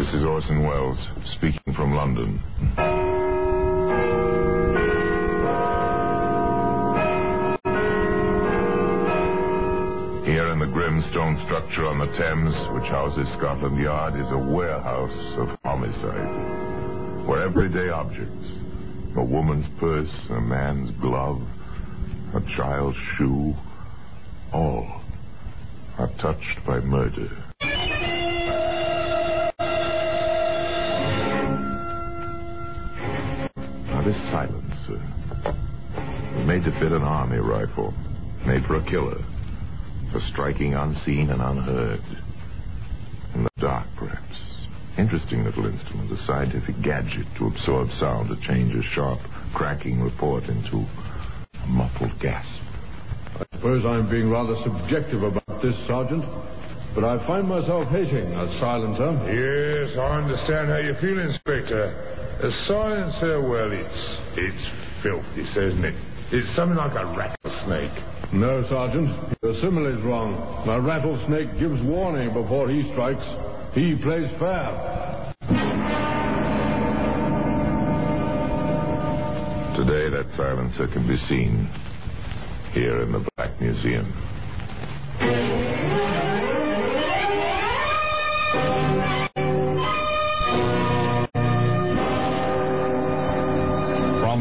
This is Orson Welles speaking from London. Here in the grim stone structure on the Thames, which houses Scotland Yard, is a warehouse of homicide. Where everyday objects, a woman's purse, a man's glove, a child's shoe, all are touched by murder. This silencer was made to fit an army rifle, made for a killer, for striking unseen and unheard. In the dark, perhaps. Interesting little instrument, a scientific gadget to absorb sound, to change a sharp, cracking report into a muffled gasp. I suppose I'm being rather subjective about this, Sergeant, but I find myself hating that silencer. Yes, I understand how you feel, Inspector. A silencer, well, it's it's filthy, isn't it? It's something like a rattlesnake. No, Sergeant, your simile's wrong. A rattlesnake gives warning before he strikes. He plays fair. Today, that silencer can be seen here in the Black Museum.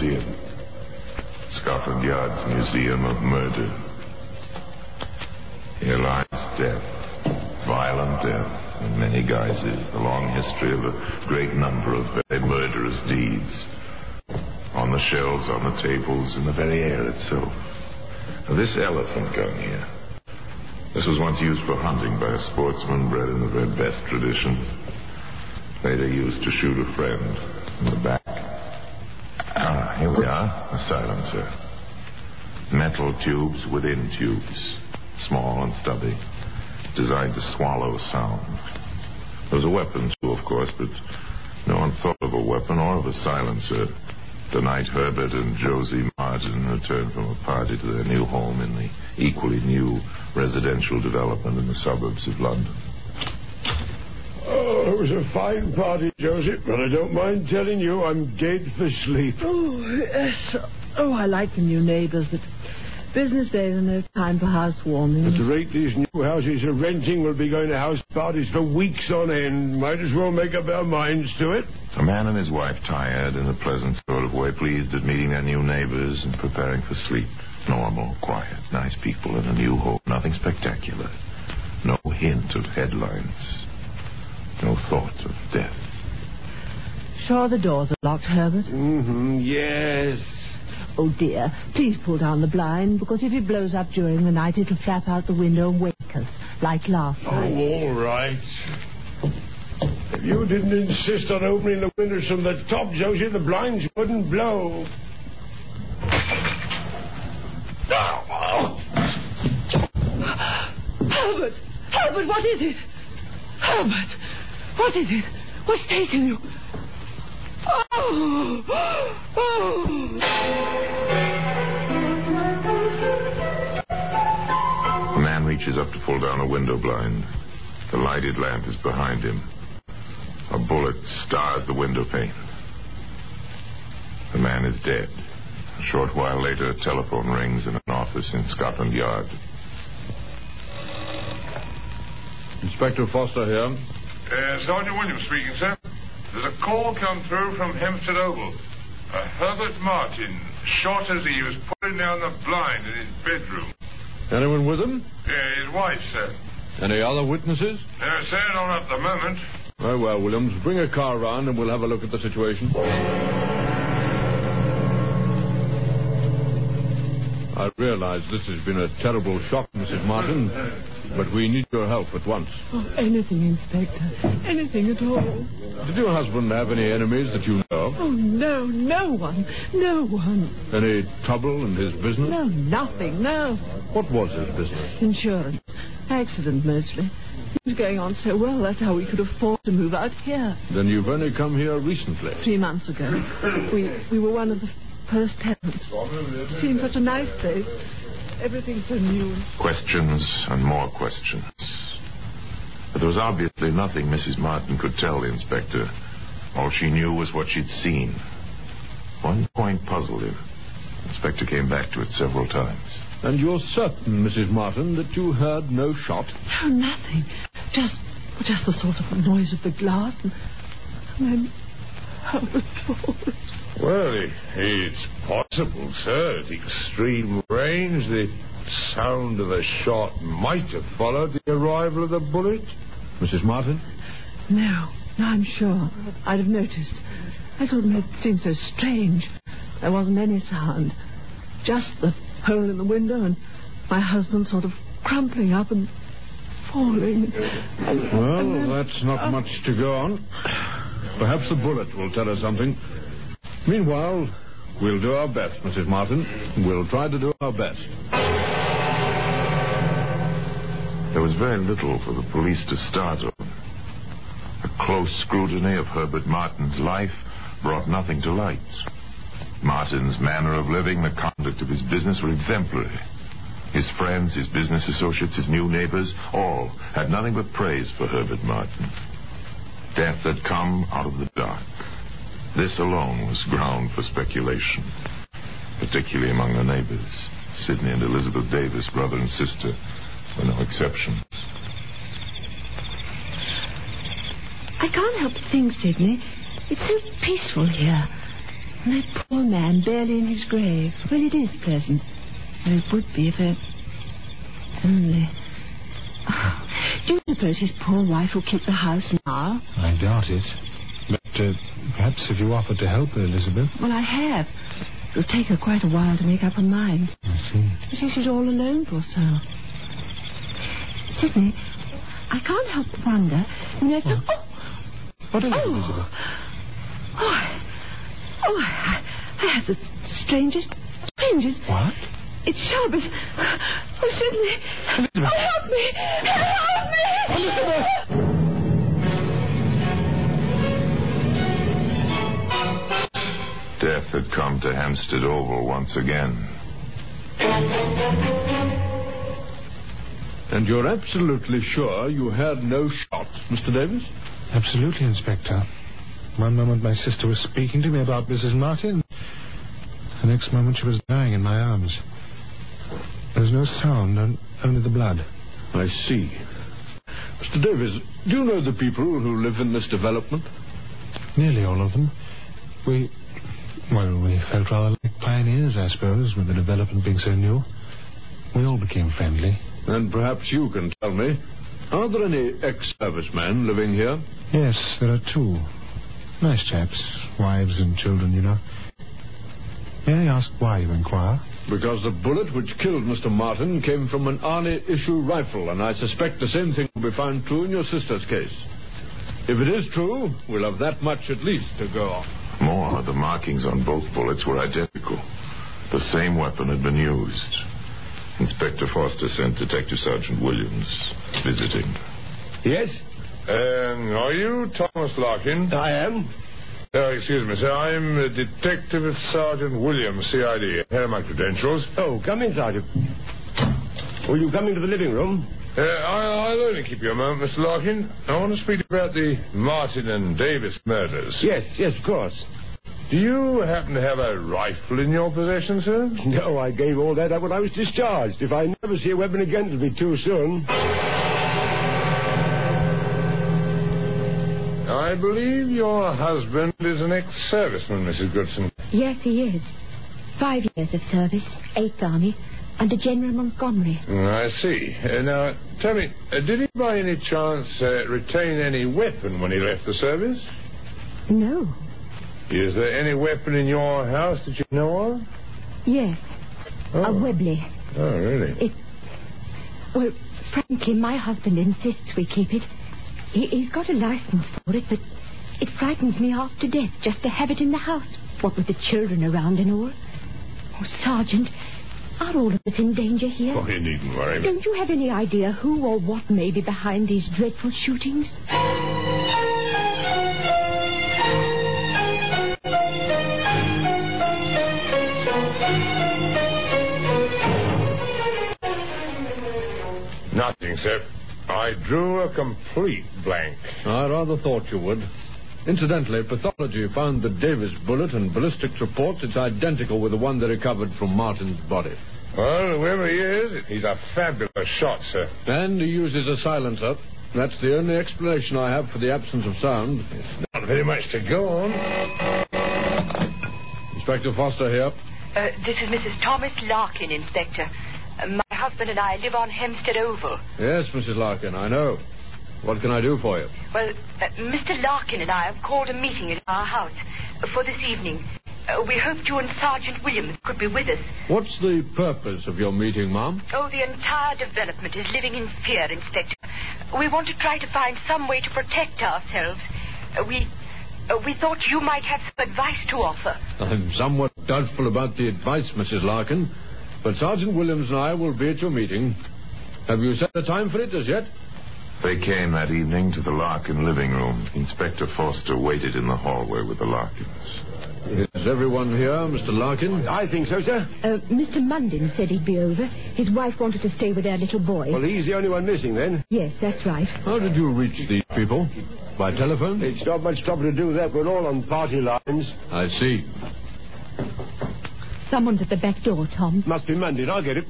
Museum. Scotland Yard's Museum of Murder. Here lies death. Violent death in many guises. The long history of a great number of very murderous deeds. On the shelves, on the tables, in the very air itself. Now, this elephant gun here. This was once used for hunting by a sportsman bred in the very best traditions. Later used to shoot a friend in the back. A silencer. Metal tubes within tubes, small and stubby, designed to swallow sound. There was a weapon, too, of course, but no one thought of a weapon or of a silencer. The night Herbert and Josie Martin returned from a party to their new home in the equally new residential development in the suburbs of London. Oh, it was a fine party, Joseph, but I don't mind telling you I'm dead for sleep. Oh, yes. Oh, I like the new neighbours, but business days are no time for At housewarmings. the rate these new houses are renting, we'll be going to house parties for weeks on end. Might as well make up our minds to it. A man and his wife, tired in a pleasant sort of way, pleased at meeting their new neighbors and preparing for sleep. Normal, quiet, nice people in a new home. Nothing spectacular. No hint of headlines. No thought of death. Sure the doors are locked, Herbert? Mm-hmm, yes. Oh, dear. Please pull down the blind, because if it blows up during the night, it'll flap out the window and wake us, like last Oh, night. Oh, all right. If you didn't insist on opening the windows from the top, Josie, the blinds wouldn't blow. Herbert! Herbert, what is it? Herbert! What is it? What's taken you? Oh! Oh! A man reaches up to pull down a window blind. The lighted lamp is behind him. A bullet stars the window pane. The man is dead. A short while later, a telephone rings in an office in Scotland Yard. Inspector Foster here. Uh, Sergeant Williams speaking, sir. There's a call come through from Hempstead Oval. Uh, Herbert Martin shot as he was pulling down the blind in his bedroom. Anyone with him? Yeah, his wife, sir. Any other witnesses? No, sir, not at the moment. Very well, Williams. Bring a car round and we'll have a look at the situation. I realize this has been a terrible shock, Mrs. Martin. But we need your help at once. Oh, anything, Inspector. Anything at all. Did your husband have any enemies that you know of? Oh, no, no one. No one. Any trouble in his business? No, nothing, no. What was his business? Insurance. Accident, mostly. It was going on so well, that's how we could afford to move out here. Then you've only come here recently. Three months ago. We, we were one of the first tenants. Seemed such a nice place. Everything so new. Questions and more questions. But there was obviously nothing Mrs. Martin could tell the inspector. All she knew was what she'd seen. One point puzzled him. The inspector came back to it several times. And you're certain, Mrs. Martin, that you heard no shot? No, nothing. Just, just the sort of noise of the glass and, and then oh, how it falls. Well, it's possible, sir. At extreme range, the sound of the shot might have followed the arrival of the bullet. Mrs. Martin? No, no, I'm sure. I'd have noticed. I thought it seemed so strange. There wasn't any sound. Just the hole in the window and my husband sort of crumpling up and falling. And, Well, and then- that's not much to go on. Perhaps the bullet will tell us something. Meanwhile, we'll do our best, Mrs. Martin. We'll try to do our best. There was very little for the police to start on. A close scrutiny of Herbert Martin's life brought nothing to light. Martin's manner of living, the conduct of his business were exemplary. His friends, his business associates, his new neighbors, all had nothing but praise for Herbert Martin. Death had come out of the dark. This alone was ground for speculation, particularly among the neighbors. Sidney and Elizabeth Davis, brother and sister, were no exceptions. I can't help but think, Sidney, it's so peaceful here. And that poor man barely in his grave. Well, it is pleasant. And it would be if it... Only... Oh, do you suppose his poor wife will keep the house now? I doubt it. Uh, perhaps if you offered to help her, Elizabeth. Well, I have. It'll take her quite a while to make up her mind. I see. You see, she's all alone, poor soul. Sydney, I can't help but wonder. You know, oh, What is it, Oh. Elizabeth? oh, I, oh, I, I have the strangest, strangest. What? It's Shabbos. Oh, Sidney. Oh, help me. Help me. Death had come to Hampstead Oval once again. And you're absolutely sure you heard no shots, Mr. Davis? Absolutely, Inspector. One moment my sister was speaking to me about Mrs. Martin. The next moment she was dying in my arms. There was no sound, and only the blood. I see. Mr. Davis, do you know the people who live in this development? Nearly all of them. We. Well, we felt rather like pioneers, I suppose, with the development being so new. We all became friendly. And perhaps you can tell me. Are there any ex-servicemen living here? Yes, there are two. Nice chaps. Wives and children, you know. May I ask why you inquire? Because the bullet which killed Mr. Martin came from an Arnie issue rifle, and I suspect the same thing will be found true in your sister's case. If it is true, we'll have that much at least to go on. More, the markings on both bullets were identical. The same weapon had been used. Inspector Foster sent Detective Sergeant Williams visiting. Yes, Um, are you Thomas Larkin? I am. Oh, excuse me, sir. I'm uh, Detective Sergeant Williams, CID. Here are my credentials. Oh, come in, Sergeant. Will you come into the living room? Uh, I, I'll only keep you a moment, Mr. Larkin. I want to speak about the Martin and Davis murders. Yes, yes, of course. Do you happen to have a rifle in your possession, sir? No, I gave all that up when I was discharged. If I never see a weapon again, it'll be too soon. I believe your husband is an ex-serviceman, Mrs. Goodson. Yes, he is. Five years of service, Eighth Army, under General Montgomery. I see. Uh, now, tell me, uh, did he by any chance uh, retain any weapon when he left the service? No. Is there any weapon in your house that you know of? Yes, Oh, a Webley. oh really? It. Well, Frankly, my husband insists we keep it. He, he's got a license for it, but it frightens me half to death just to have it in the house. What with the children around and all. Oh, Sergeant, are all of us in danger here? Oh, you needn't worry. Don't you have any idea who or what may be behind these dreadful shootings? Nothing, sir. I drew a complete blank. I rather thought you would. Incidentally, pathology found the Davis bullet and ballistics reports it's identical with the one they recovered from Martin's body. Well, whoever he is, he's a fabulous shot, sir. And he uses a silencer. That's the only explanation I have for the absence of sound. It's not very much to go on. Inspector Foster here. Uh, this is Mrs. Thomas Larkin, Inspector. Uh, my husband and I live on Hempstead Oval. Yes, Mrs. Larkin, I know. What can I do for you? Well, uh, Mr. Larkin and I have called a meeting at our house uh, for this evening. Uh, we hoped you and Sergeant Williams could be with us. What's the purpose of your meeting, ma'am? Oh, the entire development is living in fear, Inspector. We want to try to find some way to protect ourselves. Uh, we. Uh, we thought you might have some advice to offer. I'm somewhat doubtful about the advice, Mrs. Larkin, but Sergeant Williams and I will be at your meeting. Have you set a time for it as yet? They came that evening to the Larkin living room. Inspector Foster waited in the hallway with the Larkins. Is everyone here, Mr. Larkin? I think so, sir. Uh, Mr. Munden said he'd be over. His wife wanted to stay with their little boy. Well, he's the only one missing, then. Yes, that's right. How did you reach these people? By telephone? It's not much trouble to do that. We're all on party lines. I see. Someone's at the back door, Tom. Must be Munden. I'll get it.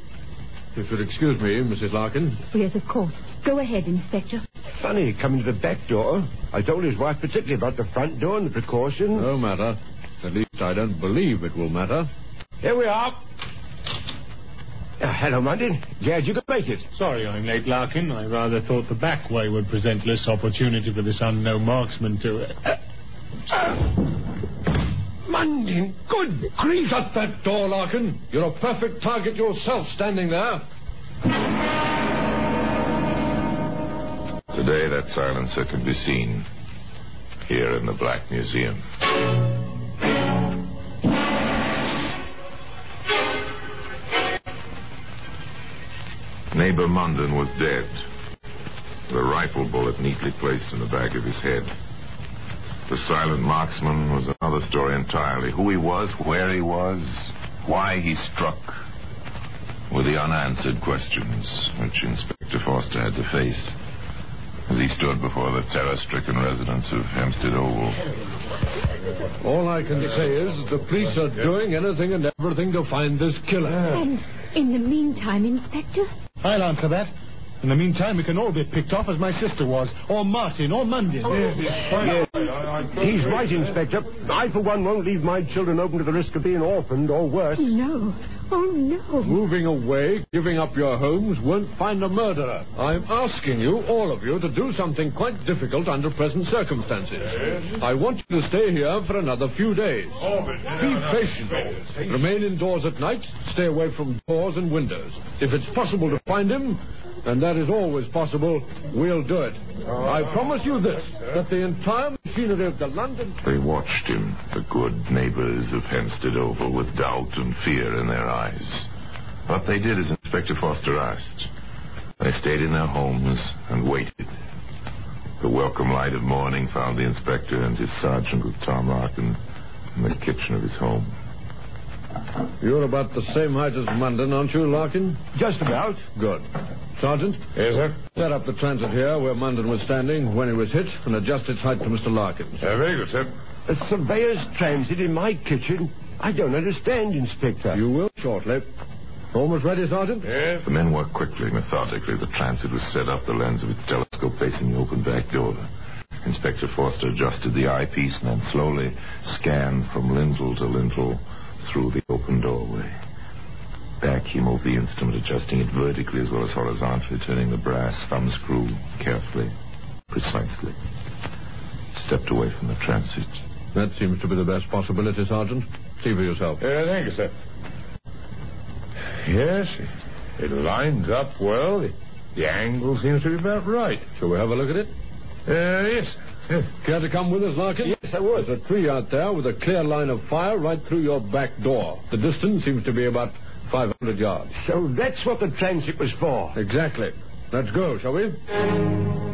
If you'll excuse me, Mrs. Larkin. Oh, yes, of course. Go ahead, Inspector. Funny, coming to the back door. I told his wife particularly about the front door and the precautions. No matter. At least I don't believe it will matter. Here we are. Uh, hello, Munden. Glad you could make it. Sorry I'm late, Larkin. I rather thought the back way would present less opportunity for this unknown marksman to... Uh, Munden, good grief. Shut that door, Larkin. You're a perfect target yourself standing there. Today, that silencer can be seen here in the Black Museum. Neighbor Munden was dead. The rifle bullet neatly placed in the back of his head. The silent marksman was another story entirely. Who he was, where he was, why he struck were the unanswered questions which Inspector Foster had to face as he stood before the terror-stricken residents of Hempstead Oval. All I can say is that the police are doing anything and everything to find this killer. And in the meantime, Inspector, I'll answer that. In the meantime, we can all be picked off as my sister was, or Martin, or Munden. Oh, yes. He's right, Inspector. I, for one, won't leave my children open to the risk of being orphaned or worse. no. Oh, no. Moving away, giving up your homes, won't find a murderer. I'm asking you, all of you, to do something quite difficult under present circumstances. I want you to stay here for another few days. Oh, Be patient. Remain indoors at night. Stay away from doors and windows. If it's possible to find him, and that is always possible, we'll do it. I promise you this, that the entire machinery of the London... They watched him, the good neighbors of Hempstead Oval, with doubt and fear in their eyes. What they did as Inspector Foster asked. They stayed in their homes and waited. The welcome light of morning found the inspector and his sergeant with Tom Larkin in the kitchen of his home. You're about the same height as Munden, aren't you, Larkin? Just about. Good. Sergeant? Yes, sir. Set up the transit here where Munden was standing when he was hit and adjust its height to Mr. Larkin's. Uh, very good, sir. A surveyor's transit in my kitchen? I don't understand, Inspector. You will shortly. Almost ready, Sergeant? Yes. The men worked quickly, methodically. The transit was set up, the lens of its telescope facing the open back door. Inspector Foster adjusted the eyepiece and then slowly scanned from lintel to lintel through the open doorway. Back, he moved the instrument, adjusting it vertically as well as horizontally, turning the brass thumb screw carefully, precisely. Stepped away from the transit. That seems to be the best possibility, Sergeant. See for yourself. Uh, thank you, sir. Yes, it lines up well. The The angle seems to be about right. Shall we have a look at it? Uh, yes. yes. Care to come with us, Larkin? Yes, I would. There's a tree out there with a clear line of fire right through your back door. The distance seems to be about 500 yards. So that's what the transit was for. Exactly. Let's go, shall we?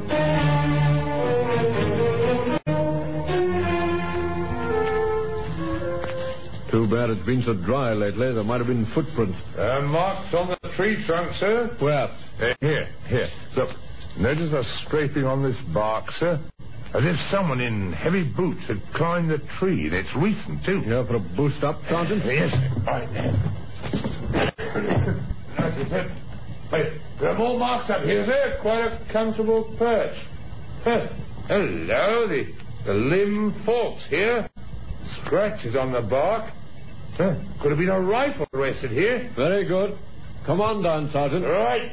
Bad it's been so dry lately. There might have been footprints. Uh, marks on the tree trunk, sir. Where? Uh, here, here. Look, notice a scraping on this bark, sir. As if someone in heavy boots had climbed the tree. It's recent, too. Here for a boost up, Sergeant? Yes. Right. That's it, sir. Wait, there are more marks up here, sir. Quite a comfortable perch. Huh. Hello, the, the limb forks here. Scratches on the bark. Huh. Could have been a rifle rested here. Very good. Come on down, Sergeant. Right.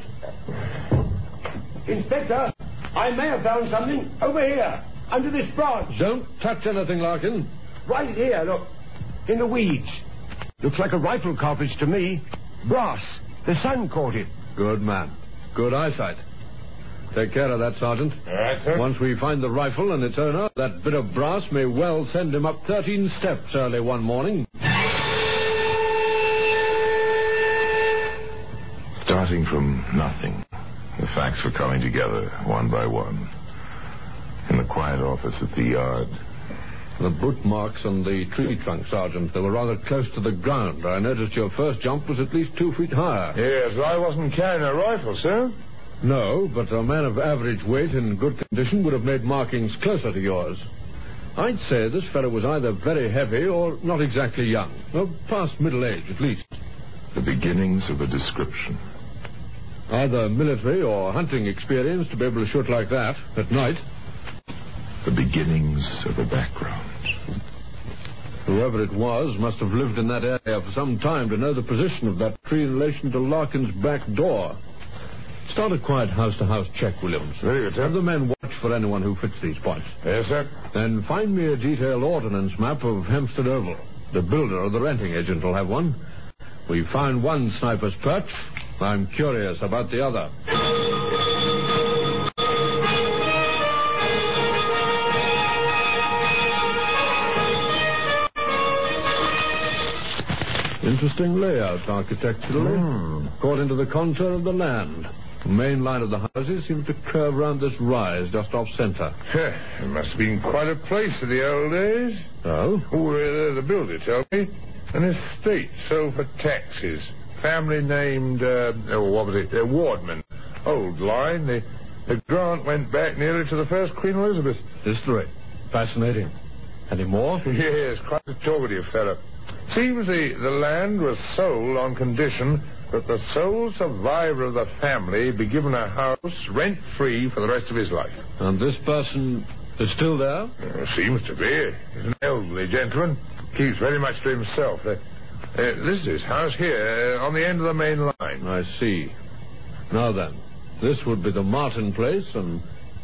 Inspector, I may have found something over here, under this branch. Don't touch anything, Larkin. Right here, look. In the weeds. Looks like a rifle cartridge to me. Brass. The sun caught it. Good man. Good eyesight. Take care of that, Sergeant. All right, sir. Once we find the rifle and its owner, that bit of brass may well send him up 13 steps early one morning. Starting from nothing, the facts were coming together one by one. In the quiet office at the yard, The boot marks on the tree trunk, Sergeant, they were rather close to the ground. I noticed your first jump was at least two feet higher. Yes, I wasn't carrying a rifle, sir. No, but a man of average weight in good condition would have made markings closer to yours. I'd say this fellow was either very heavy or not exactly young. Well, past middle age, at least. the beginnings of a description. Either military or hunting experience to be able to shoot like that at night. The beginnings of a background. Whoever it was must have lived in that area for some time to know the position of that tree in relation to Larkin's back door. Start a quiet house-to-house check, Williams. Very good. Have the men watch for anyone who fits these points. Yes, sir. Then find me a detailed ordnance map of Hempstead Oval. The builder or the renting agent will have one. We found one sniper's perch. I'm curious about the other. Interesting layout architecturally. Hmm. According to the contour of the land. The main line of the houses seems to curve round this rise just off center. It must have been quite a place in the old days. Oh? Oh, uh, the builder told me. An estate sold for taxes. Family named, uh, oh, what was it? Uh, Wardman. Old line. The, the grant went back nearly to the first Queen Elizabeth. History. Fascinating. Any more? Yes, quite a talkative fellow. Seems the, the land was sold on condition that the sole survivor of the family be given a house rent-free for the rest of his life. And this person is still there? Uh, seems to be. He's an elderly gentleman. Keeps very much to himself. Uh, uh, this is his house here, uh, on the end of the main line. I see. Now then, this would be the Martin place and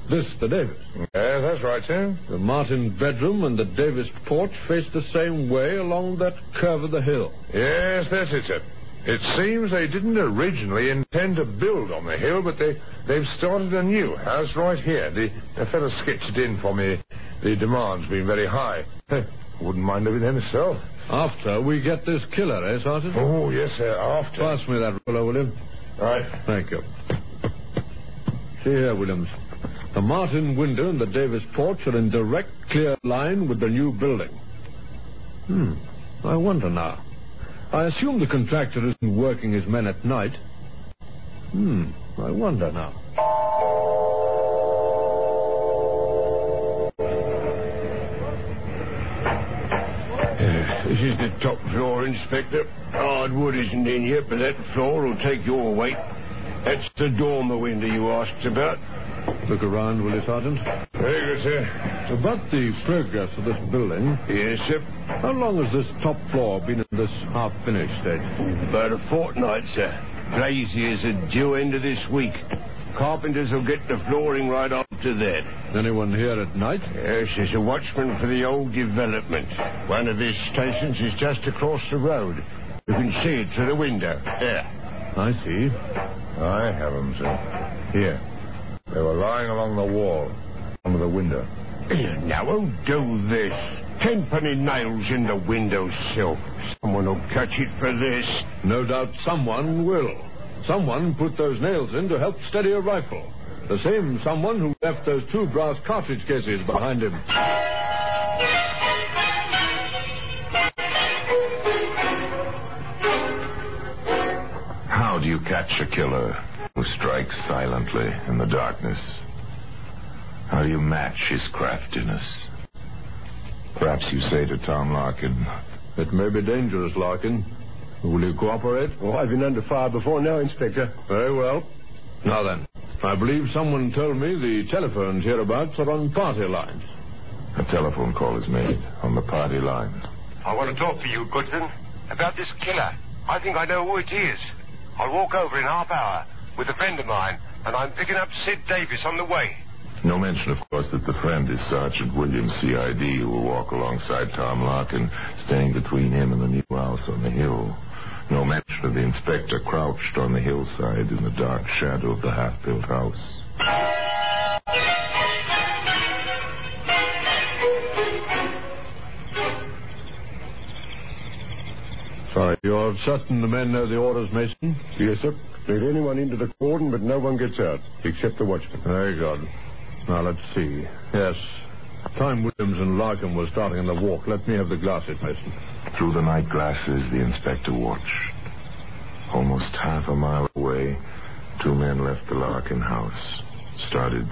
this the Davis. Yes, that's right, sir. The Martin bedroom and the Davis porch face the same way along that curve of the hill. Yes, that's it, sir. It seems they didn't originally intend to build on the hill, but they, they've started a new house right here. The, the fellow sketched it in for me. The demand's been very high. Wouldn't mind living there myself. After we get this killer, eh, Sergeant? Oh, yes, sir, after. Pass me that ruler, William. Right. Thank you. See here, Williams. The Martin window and the Davis porch are in direct, clear line with the new building. Hmm. I wonder now. I assume the contractor isn't working his men at night. Hmm. I wonder now. This is the top floor, Inspector. Hardwood isn't in yet, but that floor will take your weight. That's the dormer window you asked about. Look around, will you, Sergeant? Very good, sir. About the progress of this building, Yes, sir. how long has this top floor been in this half-finished state? About a fortnight, sir. Glaziers are due end of this week. Carpenters will get the flooring right after that. Anyone here at night? Yes, there's a watchman for the old development. One of his stations is just across the road. You can see it through the window. There. I see. I have 'em, sir. Here. They were lying along the wall, under the window. Now, who do this? Tenpenny nails in the window sill. Someone will catch it for this. No doubt someone will. Someone put those nails in to help steady a rifle. The same someone who left those two brass cartridge cases behind him. How do you catch a killer who strikes silently in the darkness? How do you match his craftiness? Perhaps you say to Tom Larkin, It may be dangerous, Larkin. Will you cooperate? Oh, I've been under fire before now, Inspector. Very well. Now then, I believe someone told me the telephones hereabouts are on party lines. a telephone call is made on the party line. I want to talk to you, Goodson, about this killer. I think I know who it is. I'll walk over in half hour with a friend of mine, and I'm picking up Sid Davis on the way. No mention, of course, that the friend is Sergeant William C.I.D., who will walk alongside Tom Larkin, staying between him and the new house on the hill. No mention of the inspector crouched on the hillside in the dark shadow of the half-built house. Sorry, you're certain the men know the orders, Mason? Yes, sir. Let anyone into the cordon, but no one gets out, except the watchman. Very good. Now, let's see. Yes. Time Williams and Larkin were starting on the walk. Let me have the glasses, Mason. Through the night glasses, the inspector watched. Almost half a mile away, two men left the Larkin house, started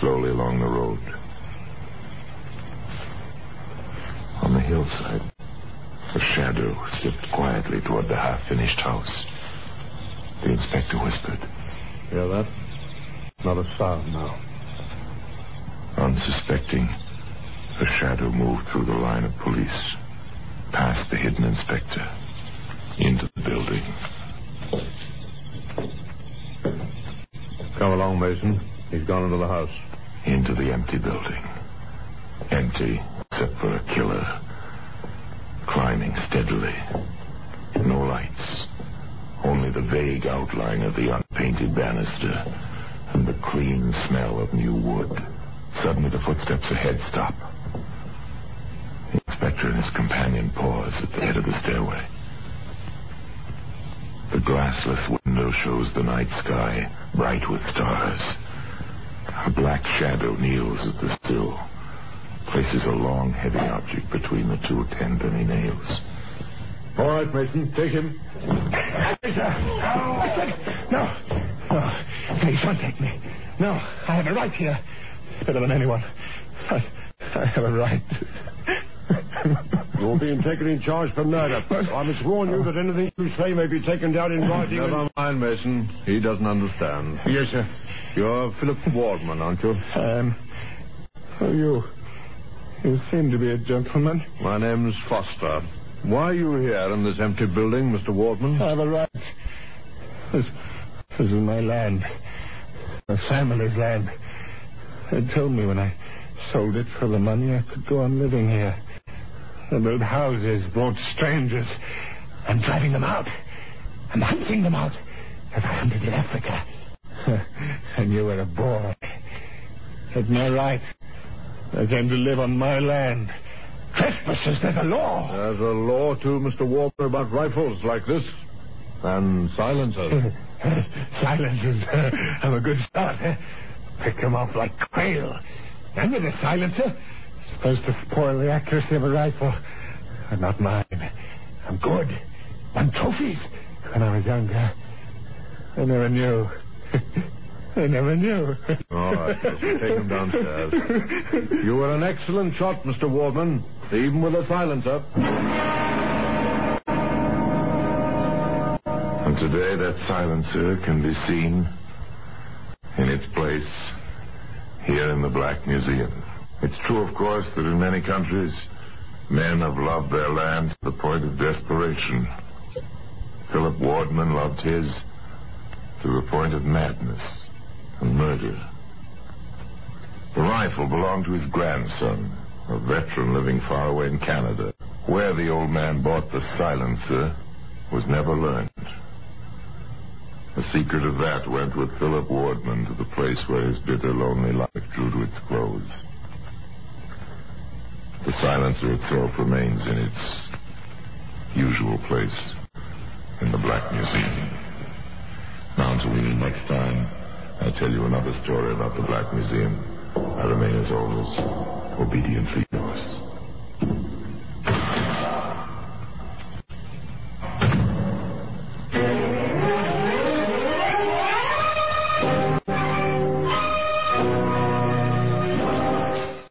slowly along the road. On the hillside, a shadow slipped quietly toward the half-finished house. The inspector whispered. Hear that? Not a sound now. Unsuspecting, a shadow moved through the line of police, past the hidden inspector, into the building. Come along, Mason. He's gone into the house. Into the empty building. Empty, except for a killer. Climbing steadily. No lights. Only the vague outline of the unpainted banister and the clean smell of new wood. Suddenly the footsteps ahead stop. The inspector and his companion pause at the head of the stairway. The glassless window shows the night sky bright with stars. A black shadow kneels at the sill, places a long, heavy object between the two tenpenny nails. All right, Mason. Take him. No. No. Please don't take me. No. I have a right here. Better than anyone. I, I have a right. You're being taken in charge for murder. I must warn you that anything you say may be taken down in writing. and- Never mind, Mason. He doesn't understand. Yes, sir. You're Philip Wardman, aren't you? Um, oh, you. You seem to be a gentleman. My name's Foster. Why are you here in this empty building, Mr. Wardman? I have a right. This, this is my land. My family's land. They told me when I sold it for the money I could go on living here. I built houses, brought strangers. I'm driving them out. I'm hunting them out as I hunted in Africa. and you were a boy. At my right, I came to live on my land. Trespassers, there's a law. There's a law, too, Mr. Wardman, about rifles like this. And silencers. Silencers. I'm a good start. Eh? Pick them off like quail. And with a silencer, supposed to spoil the accuracy of a rifle. But not mine. I'm good. Won trophies when I was younger. I never knew. I never knew. All right, Wilson, take him downstairs. You were an excellent shot, Mr. Wardman, even with a silencer. And today that silencer can be seen in its place here in the Black Museum. It's true, of course, that in many countries men have loved their land to the point of desperation. Philip Wardman loved his to the point of madness and murder. The rifle belonged to his grandson, a veteran living far away in Canada. Where the old man bought the silencer was never learned. The secret of that went with Philip Wardman to the place where his bitter, lonely life drew to its close. The silencer itself remains in its usual place in the Black Museum. Now, until we meet next time, I tell you another story about the Black Museum. I remain, as always, obediently